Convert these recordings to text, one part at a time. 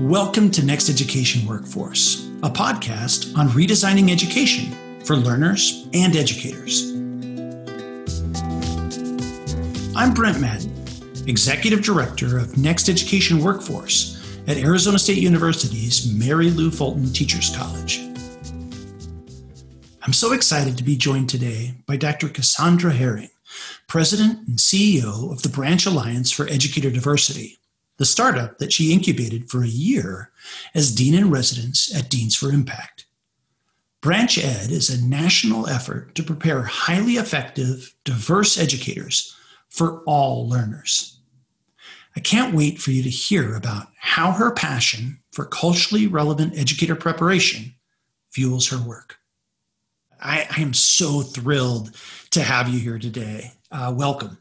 Welcome to Next Education Workforce, a podcast on redesigning education for learners and educators. I'm Brent Maddin, Executive Director of Next Education Workforce at Arizona State University's Mary Lou Fulton Teachers College. I'm so excited to be joined today by Dr. Cassandra Herring, President and CEO of the Branch Alliance for Educator Diversity the startup that she incubated for a year as Dean in Residence at Deans for Impact. Branch Ed is a national effort to prepare highly effective, diverse educators for all learners. I can't wait for you to hear about how her passion for culturally relevant educator preparation fuels her work. I, I am so thrilled to have you here today. Uh, welcome.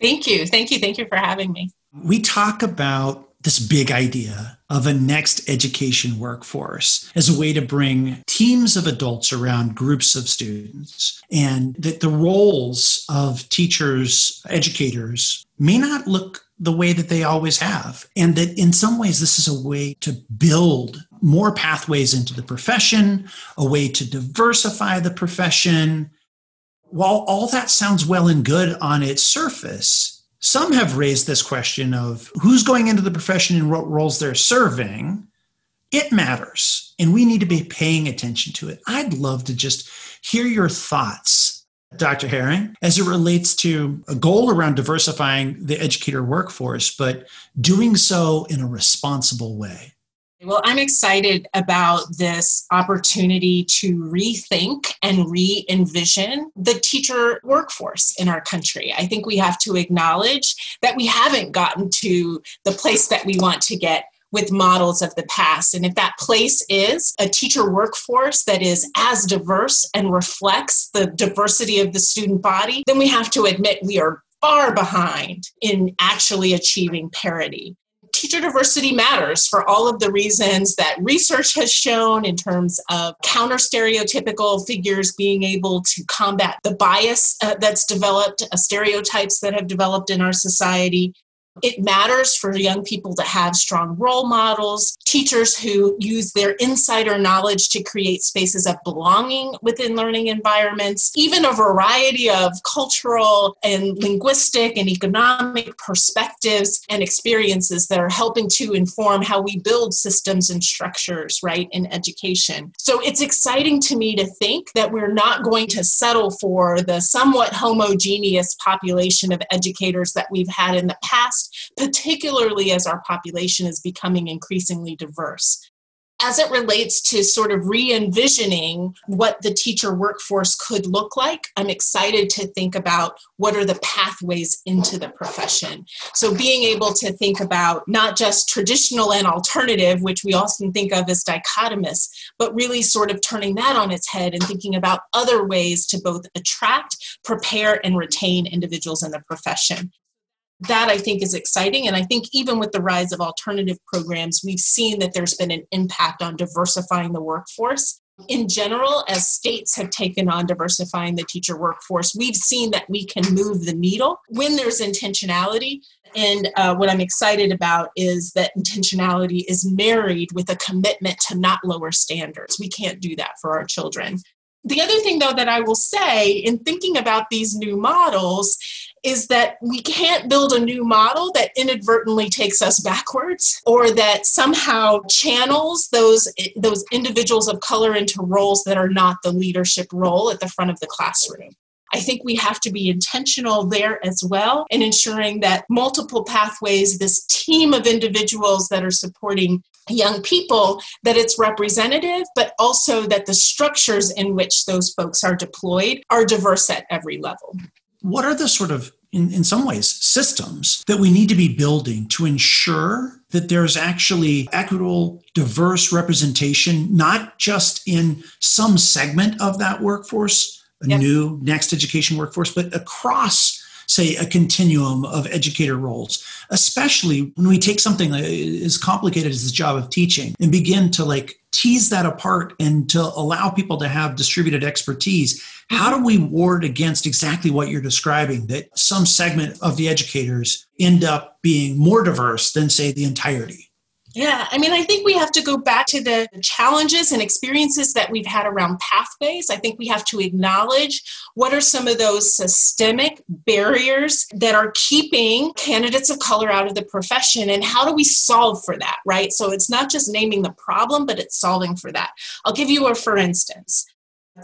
Thank you. Thank you. Thank you for having me. We talk about this big idea of a next education workforce as a way to bring teams of adults around groups of students, and that the roles of teachers, educators may not look the way that they always have. And that in some ways, this is a way to build more pathways into the profession, a way to diversify the profession. While all that sounds well and good on its surface, some have raised this question of who's going into the profession and what roles they're serving. It matters, and we need to be paying attention to it. I'd love to just hear your thoughts, Dr. Herring, as it relates to a goal around diversifying the educator workforce, but doing so in a responsible way. Well, I'm excited about this opportunity to rethink and re envision the teacher workforce in our country. I think we have to acknowledge that we haven't gotten to the place that we want to get with models of the past. And if that place is a teacher workforce that is as diverse and reflects the diversity of the student body, then we have to admit we are far behind in actually achieving parity teacher diversity matters for all of the reasons that research has shown in terms of counter stereotypical figures being able to combat the bias uh, that's developed, uh, stereotypes that have developed in our society, it matters for young people to have strong role models, teachers who use their insider knowledge to create spaces of belonging within learning environments, even a variety of cultural and linguistic and economic perspectives and experiences that are helping to inform how we build systems and structures, right, in education. So it's exciting to me to think that we're not going to settle for the somewhat homogeneous population of educators that we've had in the past particularly as our population is becoming increasingly diverse as it relates to sort of re envisioning what the teacher workforce could look like, I'm excited to think about what are the pathways into the profession. So, being able to think about not just traditional and alternative, which we often think of as dichotomous, but really sort of turning that on its head and thinking about other ways to both attract, prepare, and retain individuals in the profession that I think is exciting. And I think even with the rise of alternative programs, we've seen that there's been an impact on diversifying the workforce. In general, as states have taken on diversifying the teacher workforce, we've seen that we can move the needle when there's intentionality. And uh, what I'm excited about is that intentionality is married with a commitment to not lower standards. We can't do that for our children. The other thing, though, that I will say in thinking about these new models is that we can't build a new model that inadvertently takes us backwards or that somehow channels those those individuals of color into roles that are not the leadership role at the front of the classroom. I think we have to be intentional there as well in ensuring that multiple pathways, this team of individuals that are supporting young people, that it's representative, but also that the structures in which those folks are deployed are diverse at every level what are the sort of in, in some ways systems that we need to be building to ensure that there's actually equitable diverse representation not just in some segment of that workforce a yep. new next education workforce but across say, a continuum of educator roles, especially when we take something as complicated as the job of teaching and begin to like tease that apart and to allow people to have distributed expertise. How do we ward against exactly what you're describing that some segment of the educators end up being more diverse than, say, the entirety? Yeah, I mean, I think we have to go back to the challenges and experiences that we've had around pathways. I think we have to acknowledge what are some of those systemic barriers that are keeping candidates of color out of the profession and how do we solve for that, right? So it's not just naming the problem, but it's solving for that. I'll give you a for instance.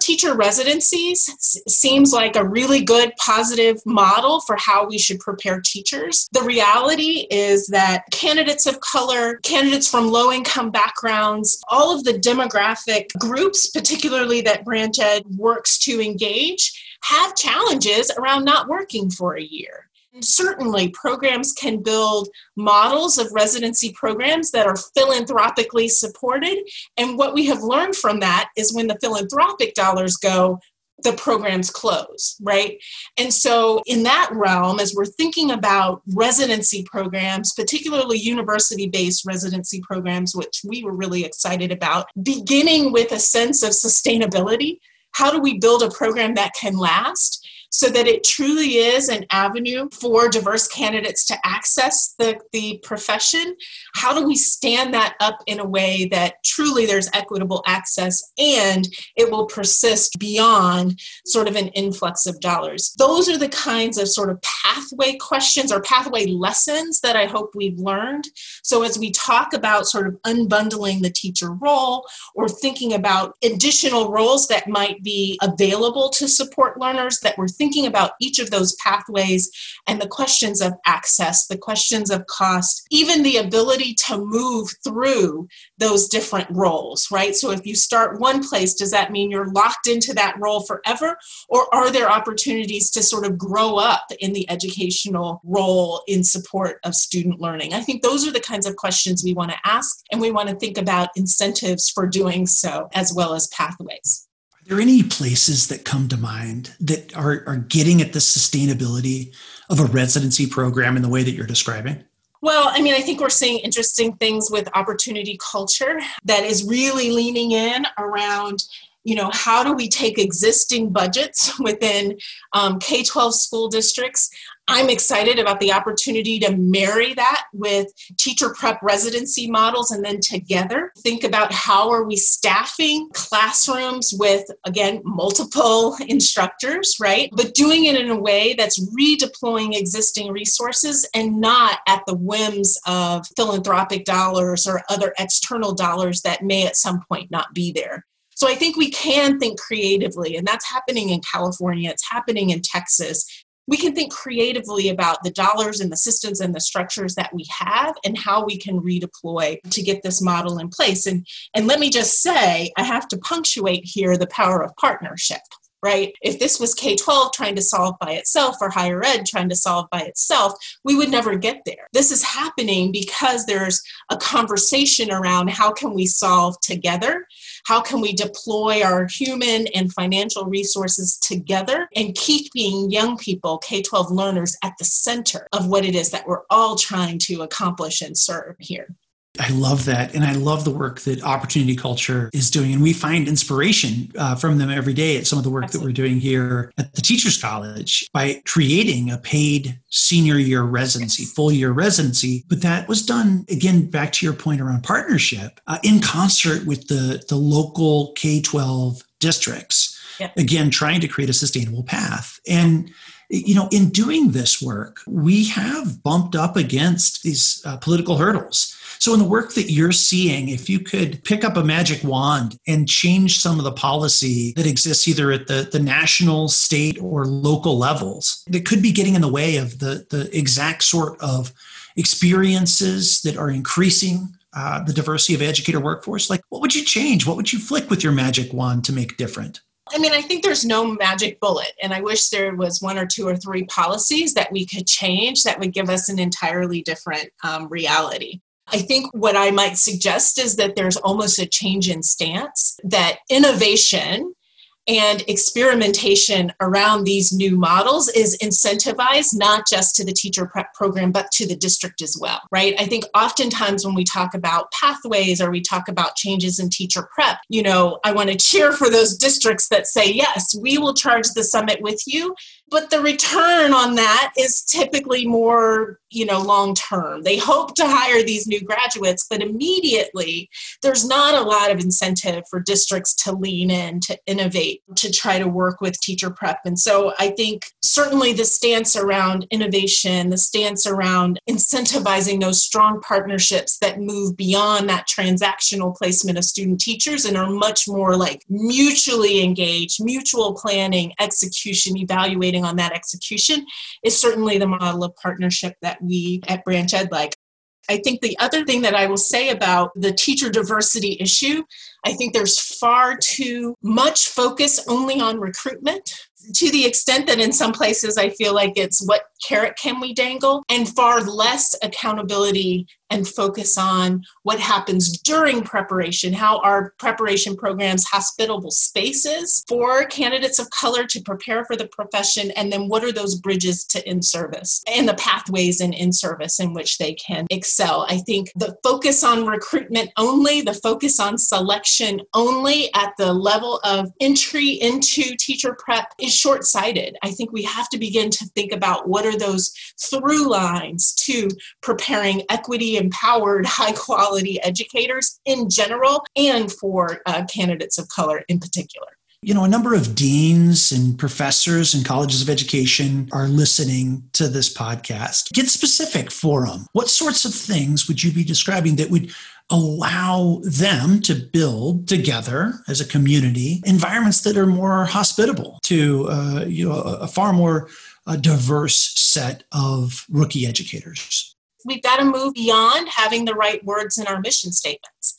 Teacher residencies seems like a really good positive model for how we should prepare teachers. The reality is that candidates of color, candidates from low income backgrounds, all of the demographic groups, particularly that Branch Ed works to engage, have challenges around not working for a year. Certainly, programs can build models of residency programs that are philanthropically supported. And what we have learned from that is when the philanthropic dollars go, the programs close, right? And so, in that realm, as we're thinking about residency programs, particularly university based residency programs, which we were really excited about, beginning with a sense of sustainability. How do we build a program that can last? So that it truly is an avenue for diverse candidates to access the, the profession. How do we stand that up in a way that truly there's equitable access and it will persist beyond sort of an influx of dollars? Those are the kinds of sort of pathway questions or pathway lessons that I hope we've learned. So as we talk about sort of unbundling the teacher role or thinking about additional roles that might be available to support learners that we're thinking about each of those pathways and the questions of access, the questions of cost, even the ability to move through those different roles, right? So if you start one place, does that mean you're locked into that role forever? Or are there opportunities to sort of grow up in the educational role in support of student learning? I think those are the kinds of questions we want to ask, and we want to think about incentives for doing so as well as pathways Are there any places that come to mind that are, are getting at the sustainability of a residency program in the way that you're describing? Well, I mean, I think we're seeing interesting things with opportunity culture that is really leaning in around you know how do we take existing budgets within um, k-12 school districts I'm excited about the opportunity to marry that with teacher prep residency models and then together think about how are we staffing classrooms with again multiple instructors, right? But doing it in a way that's redeploying existing resources and not at the whims of philanthropic dollars or other external dollars that may at some point not be there. So I think we can think creatively, and that's happening in California, it's happening in Texas, we can think creatively about the dollars and the systems and the structures that we have and how we can redeploy to get this model in place. And, and let me just say, I have to punctuate here the power of partnership. Right? If this was K 12 trying to solve by itself or higher ed trying to solve by itself, we would never get there. This is happening because there's a conversation around how can we solve together how can we deploy our human and financial resources together and keeping young people, K 12 learners, at the center of what it is that we're all trying to accomplish and serve here? I love that. And I love the work that Opportunity Culture is doing. And we find inspiration uh, from them every day at some of the work Absolutely. that we're doing here at the Teachers College by creating a paid senior year residency, full year residency. But that was done, again, back to your point around partnership, uh, in concert with the, the local K 12 districts. Again, trying to create a sustainable path. And you know, in doing this work, we have bumped up against these uh, political hurdles. So, in the work that you're seeing, if you could pick up a magic wand and change some of the policy that exists either at the, the national, state, or local levels, that could be getting in the way of the, the exact sort of experiences that are increasing uh, the diversity of educator workforce, like what would you change? What would you flick with your magic wand to make different? I mean, I think there's no magic bullet, and I wish there was one or two or three policies that we could change that would give us an entirely different um, reality. I think what I might suggest is that there's almost a change in stance, that innovation and experimentation around these new models is incentivized not just to the teacher prep program but to the district as well right? I think oftentimes when we talk about pathways or we talk about changes in teacher prep you know i want to cheer for those districts that say yes we will charge the summit with you but the return on that is typically more you know long term they hope to hire these new graduates but immediately there's not a lot of incentive for districts to lean in to innovate to try to work with teacher prep. And so i think certainly the stance around innovation the stance around incentivizing those strong partnerships that move beyond that transactional placement of student teachers and are much more like mutually engaged mutual planning execution evaluating on that execution is certainly the model of partnership that we at Branch Ed like. I think the other thing that I will say about the teacher diversity issue, I think there's far too much focus only on recruitment to the extent that in some places I feel like it's what carrot can we dangle, and far less accountability and focus on what happens during preparation, how our preparation programs hospitable spaces for candidates of color to prepare for the profession, and then what are those bridges to in service and the pathways in in service in which they can excel. I think the focus on recruitment only, the focus on selection only at the level of entry into teacher prep is short sighted. I think we have to begin to think about what are those through lines to preparing equity empowered, high quality educators in general and for uh, candidates of color in particular. You know, a number of deans and professors and colleges of education are listening to this podcast. Get specific for them. What sorts of things would you be describing that would allow them to build together as a community environments that are more hospitable to uh, you know a, far more uh, diverse set of rookie educators we've got to move beyond having the right words in our mission statements.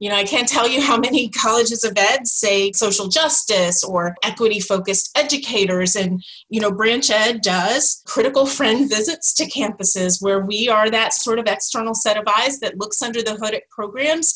You know, I can't tell you how many colleges of ed say social justice or equity focused educators. And, you know, Branch Ed does critical friend visits to campuses where we are that sort of external set of eyes that looks under the hood at programs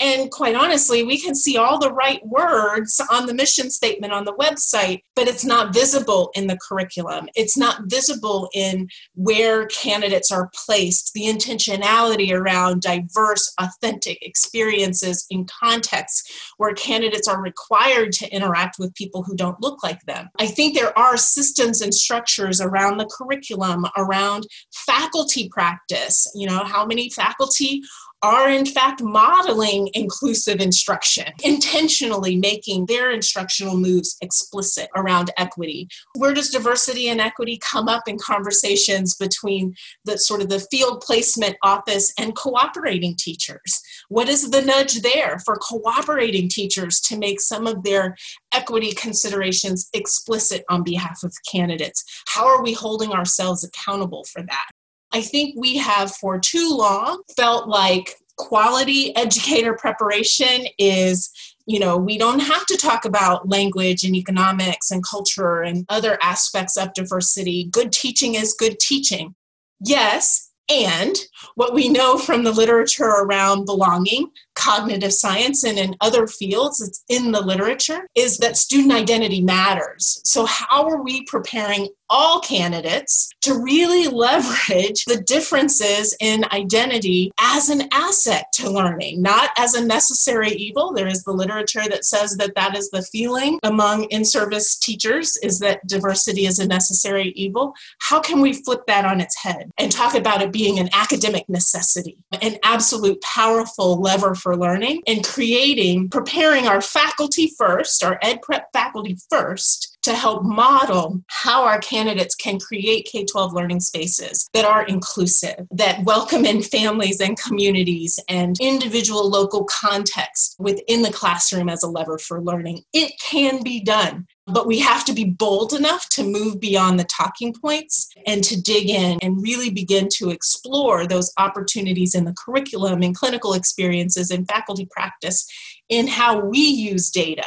and quite honestly, we can see all the right words on the mission statement on the website, but it's not visible in the curriculum. It's not visible in where candidates are placed, the intentionality around diverse, authentic experiences in contexts where candidates are required to interact with people who don't look like them. I think there are systems and structures around the curriculum, around faculty practice. You know, how many faculty are in fact modeling inclusive instruction, intentionally making their instructional moves explicit around equity. Where does diversity and equity come up in conversations between the sort of the field placement office and cooperating teachers? What is the nudge there for cooperating teachers to make some of their equity considerations explicit on behalf of candidates? How are we holding ourselves accountable for that? I think we have for too long felt like quality educator preparation is you know, we don't have to talk about language and economics and culture and other aspects of diversity. Good teaching is good teaching. Yes, and what we know from the literature around belonging, cognitive science, and in other fields, it's in the literature, is that student identity matters. So, how are we preparing all candidates to really leverage the differences in identity as an asset to learning, not as a necessary evil. There is the literature that says that that is the feeling among in service teachers is that diversity is a necessary evil. How can we flip that on its head and talk about it being an academic necessity, an absolute powerful lever for learning and creating, preparing our faculty first, our ed prep faculty first to help model how our candidates can create K 12 learning spaces that are inclusive, that welcome in families and communities and individual local context within the classroom as a lever for learning. It can be done. But we have to be bold enough to move beyond the talking points and to dig in and really begin to explore those opportunities in the curriculum and clinical experiences and faculty practice in how we use data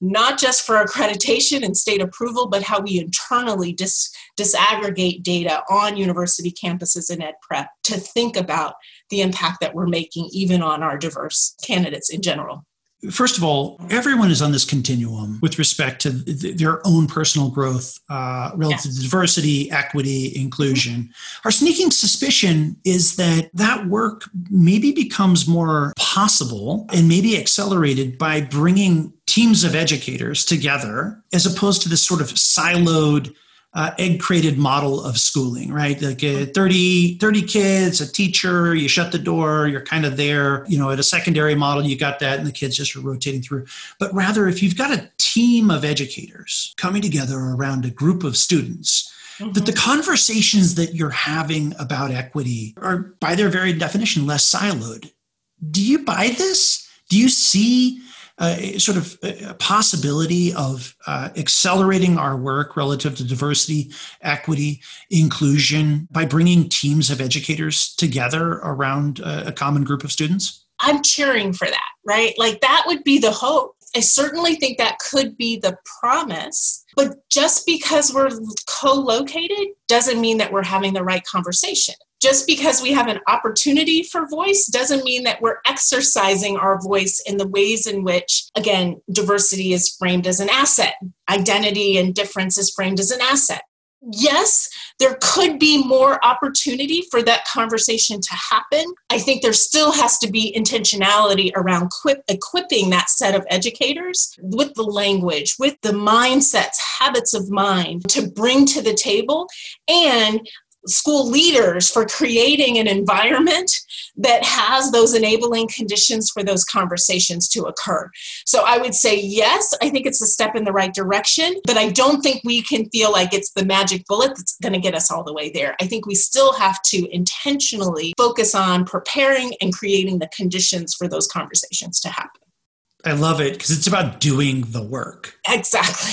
not just for accreditation and state approval, but how we internally dis- disaggregate data on university campuses and ed prep to think about the impact that we're making even on our diverse candidates in general. First of all, everyone is on this continuum with respect to th- their own personal growth uh, relative yeah. to diversity, equity, inclusion. Mm-hmm. Our sneaking suspicion is that that work maybe becomes more possible and maybe accelerated by bringing teams of educators together as opposed to this sort of siloed uh, egg crated model of schooling, right? Like uh, 30, 30 kids, a teacher, you shut the door, you're kind of there. You know, at a secondary model, you got that, and the kids just are rotating through. But rather, if you've got a team of educators coming together around a group of students, Mm-hmm. that the conversations that you're having about equity are, by their very definition, less siloed. Do you buy this? Do you see uh, sort of a possibility of uh, accelerating our work relative to diversity, equity, inclusion by bringing teams of educators together around a, a common group of students? I'm cheering for that, right? Like that would be the hope. I certainly think that could be the promise. But just because we're co located doesn't mean that we're having the right conversation just because we have an opportunity for voice doesn't mean that we're exercising our voice in the ways in which, again, diversity is framed as an asset, identity and difference is framed as an asset. Yes, there could be more opportunity for that conversation to happen. I think there still has to be intentionality around equip, equipping that set of educators with the language, with the mindsets, habits of mind to bring to the table, and school leaders for creating an environment that has those enabling conditions for those conversations to occur. So I would say, yes, I think it's a step in the right direction, but I don't think we can feel like it's the magic bullet that's going to get us all the way there. I think we still have to intentionally focus on preparing and creating the conditions for those conversations to happen. I love it because it's about doing the work. Exactly.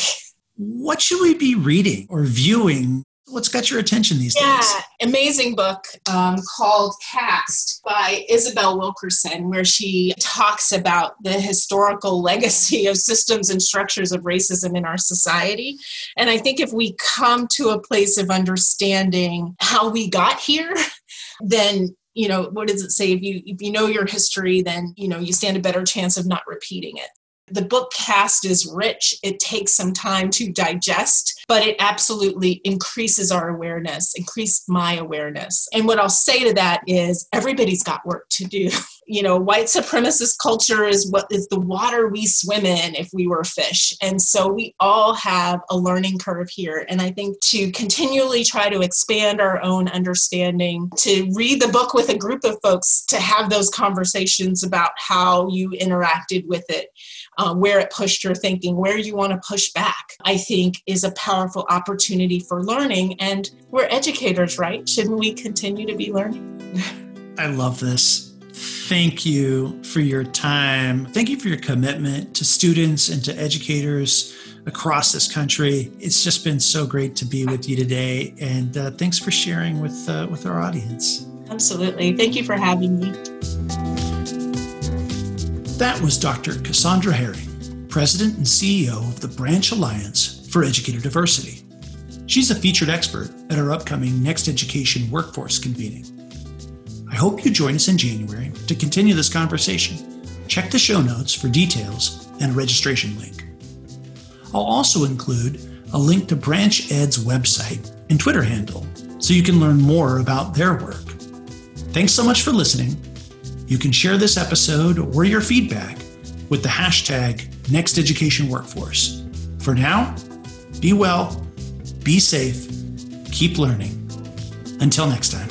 What should we be reading or viewing what's got your attention these yeah, days? Yeah, amazing book um, called Caste by Isabel Wilkerson, where she talks about the historical legacy of systems and structures of racism in our society. And I think if we come to a place of understanding how we got here, then you know what does it say if you if you know your history then you know you stand a better chance of not repeating it the book Caste is rich. It takes some time to digest, but it absolutely increases our awareness, increased my awareness. And what I'll say to that is everybody's got work to do. you know, white supremacist culture is what is the water we swim in if we were fish. And so we all have a learning curve here. And I think to continually try to expand our own understanding, to read the book with a group of folks, to have those conversations about how you interacted with it uh, where it pushed your thinking, where you want to push back, I think is a powerful opportunity for learning. And we're educators, right? Shouldn't we continue to be learning? I love this. Thank you for your time. Thank you for your commitment to students and to educators across this country. It's just been so great to be with you today, and uh, thanks for sharing with uh, with our audience. Absolutely. Thank you for having me. That was Dr. Cassandra Herring, President and CEO of the Branch Alliance for Educator Diversity. She's a featured expert at our upcoming Next Education Workforce convening. I hope you join us in January to continue this conversation. Check the show notes for details and a registration link. I'll also include a link to Branch Ed's website and Twitter handle so you can learn more about their work. Thanks so much for listening you can share this episode or your feedback with the hashtag NextEducationWorkforce. For now, be well, be safe, keep learning. Until next time.